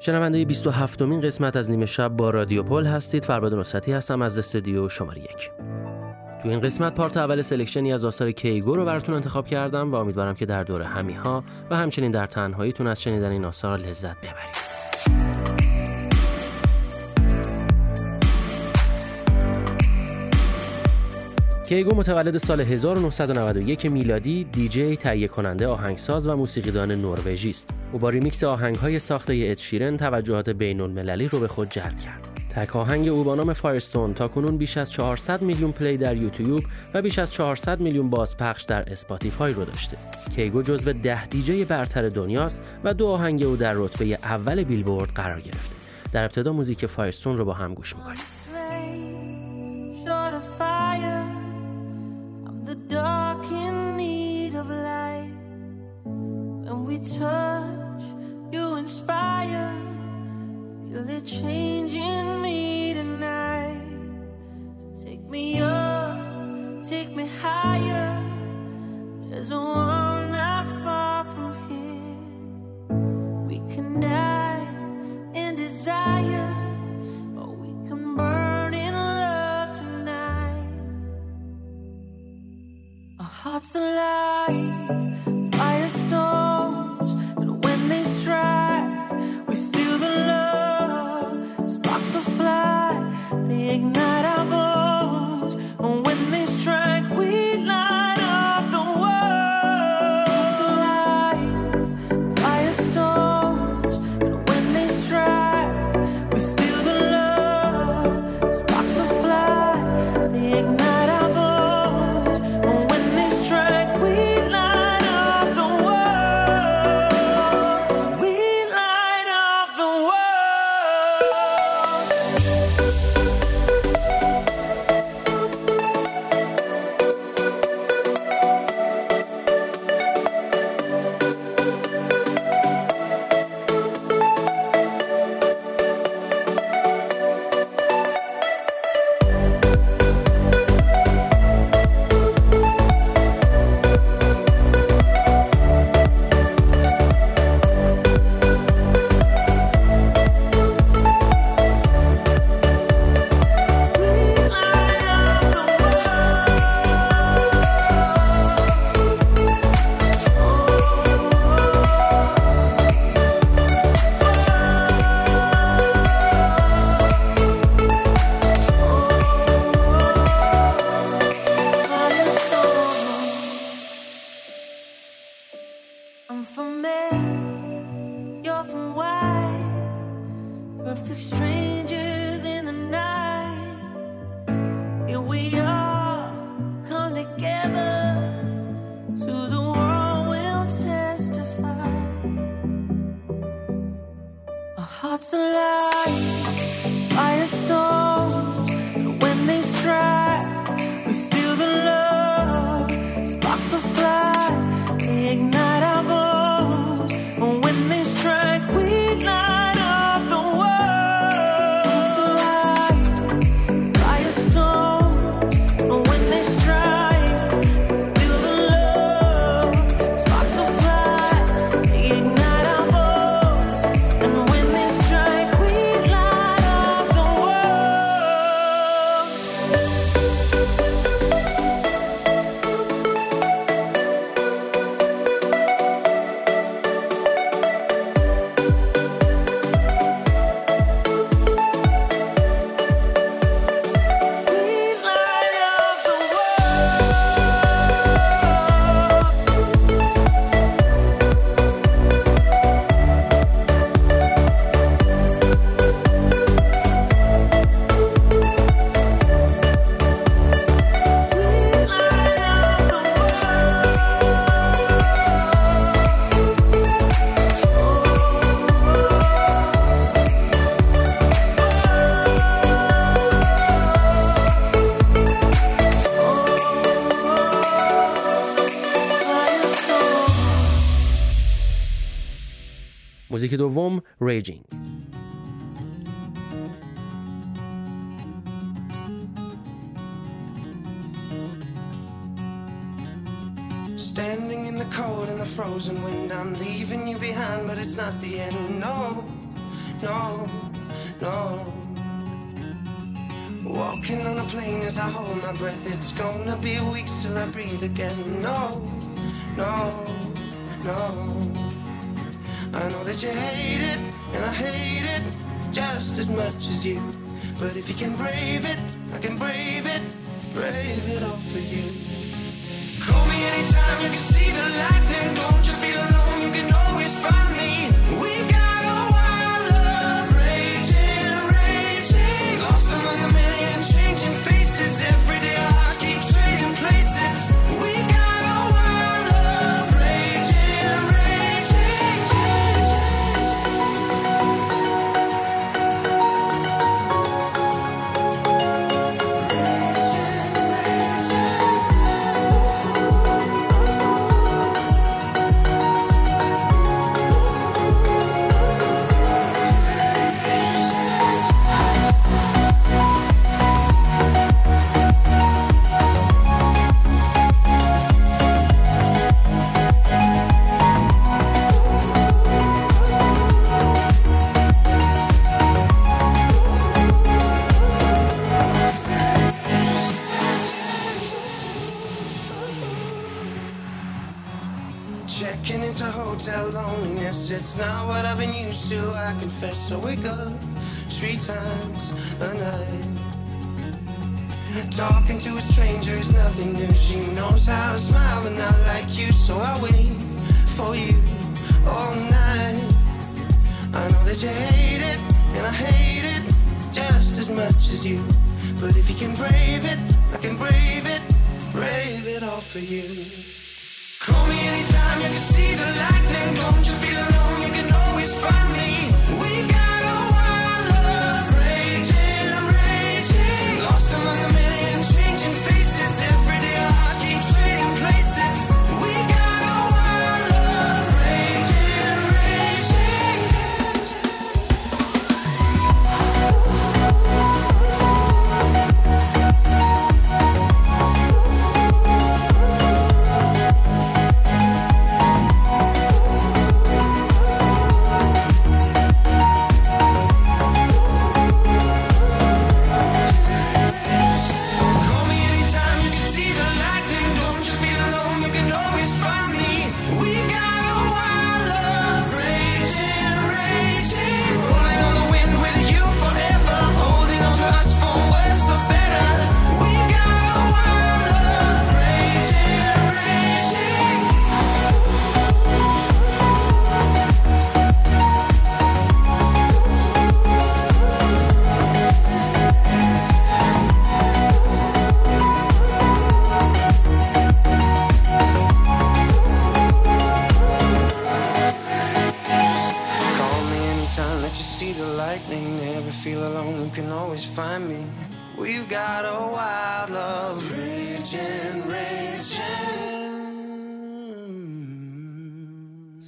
شنونده 27 مین قسمت از نیمه شب با رادیو پل هستید. فرباد نصرتی هستم از استودیو شماره یک. تو این قسمت پارت اول سلکشنی از آثار کیگو رو براتون انتخاب کردم و امیدوارم که در دور همیها و همچنین در تنهاییتون از شنیدن این آثار لذت ببرید. کیگو متولد سال 1991 میلادی دیجی تهیه کننده آهنگساز و موسیقیدان نروژی است. او با ریمیکس آهنگهای ساخته ادشیرن توجهات بین المللی رو به خود جلب کرد. تک آهنگ او با نام فایرستون تا کنون بیش از 400 میلیون پلی در یوتیوب و بیش از 400 میلیون بازپخش در اسپاتیفای رو داشته. کیگو جزو ده دیجی برتر دنیاست و دو آهنگ او در رتبه اول بیلبورد قرار گرفته. در ابتدا موزیک فایرستون رو با هم گوش می‌کنیم. Touch, you inspire. Feel it changing me tonight. So take me up, take me higher. There's a world perfect stranger Standing in the cold and the frozen wind, I'm leaving you behind, but it's not the end. No, no, no. Walking on a plane as I hold my breath, it's gonna be weeks till I breathe again. No, no, no. I know that you hate it, and I hate it just as much as you. But if you can brave it, I can brave it, brave it all for you. Call me anytime you can see the lightning. Don't you feel alone? You can I you hate it, and I hate it just as much as you. But if you can brave it, I can brave it, brave it all for you. Call me anytime you can see the lightning. Don't you feel alone? You can always find me.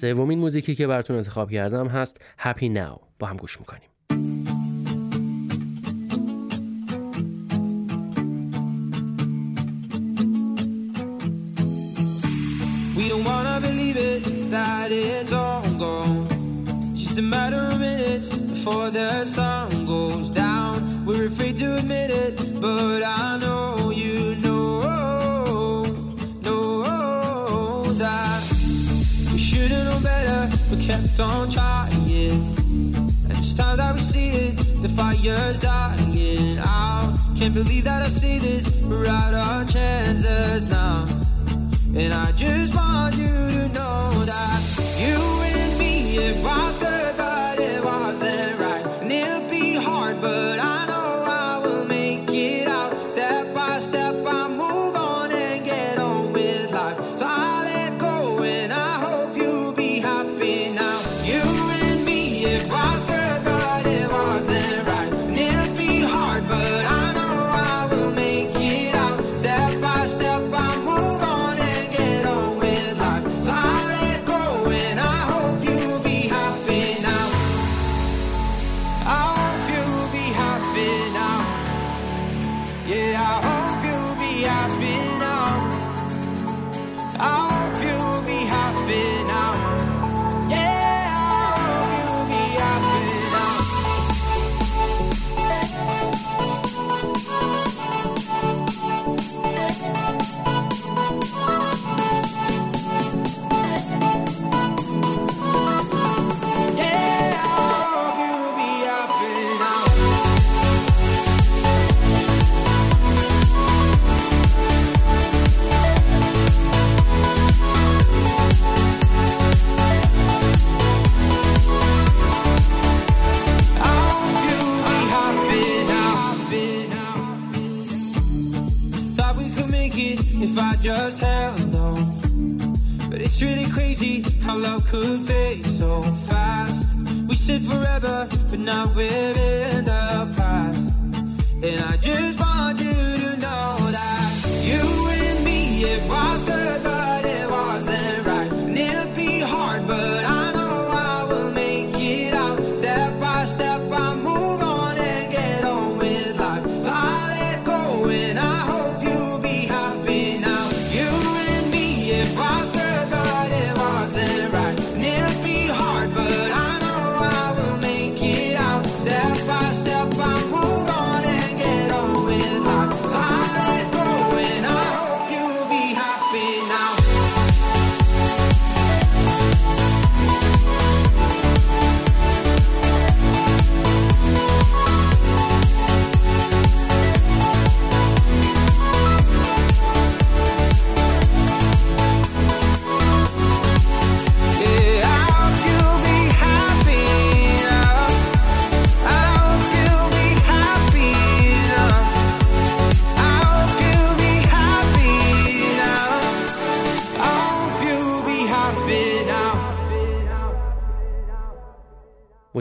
سومین موزیکی که براتون انتخاب کردم هست Happy Now با هم گوش می‌کنیم We don't wanna believe it that it's all gone Just a matter of minutes before the sun goes down We're afraid to admit it but I know on trying. And it's time that we see it, the fire's dying out. Can't believe that I see this, we're out of chances now. And I just love could fade so fast. We said forever, but now we're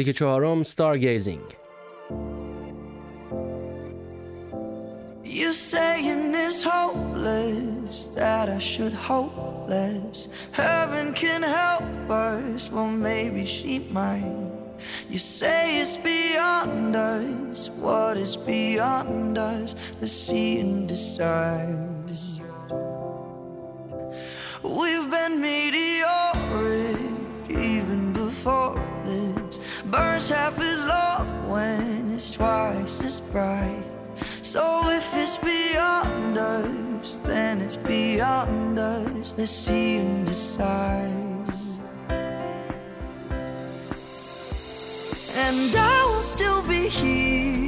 موزیک چهارم ستارگیزینگ You're saying it's hopeless that I should hope less. Heaven can help us, well, maybe she might. You say it's beyond us, what is beyond us, the sea and decide. We've been meteoric burns half as long when it's twice as bright. So if it's beyond us, then it's beyond us. They see and decide. And I will still be here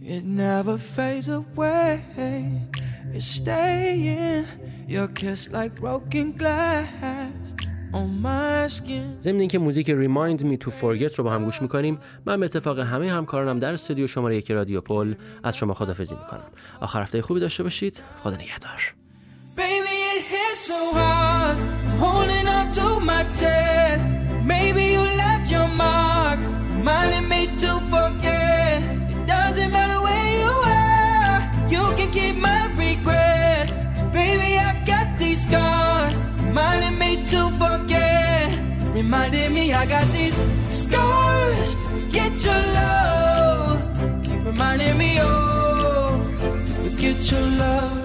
It never fades away. It's staying. Your kiss like broken glass. ضمن اینکه موزیک ریمایند می تو فورگت رو با هم گوش می‌کنیم من به اتفاق همه همکارانم در استودیو شماره یک رادیو پل از شما خدافزی می‌کنم آخر هفته خوبی داشته باشید خدا نگهدار Maybe you left your mind Reminding me to forget. It doesn't matter where you are. You can keep my regret. Baby, I got these scars. Reminding me to forget. Reminding me I got these scars. To forget your love. Keep reminding me, oh, to forget your love.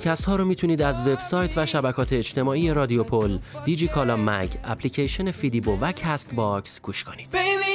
پادکست ها رو می‌تونید از وبسایت و شبکات اجتماعی رادیو پل، دیجی کالا مگ، اپلیکیشن فیدیبو و کست باکس گوش کنید. Baby,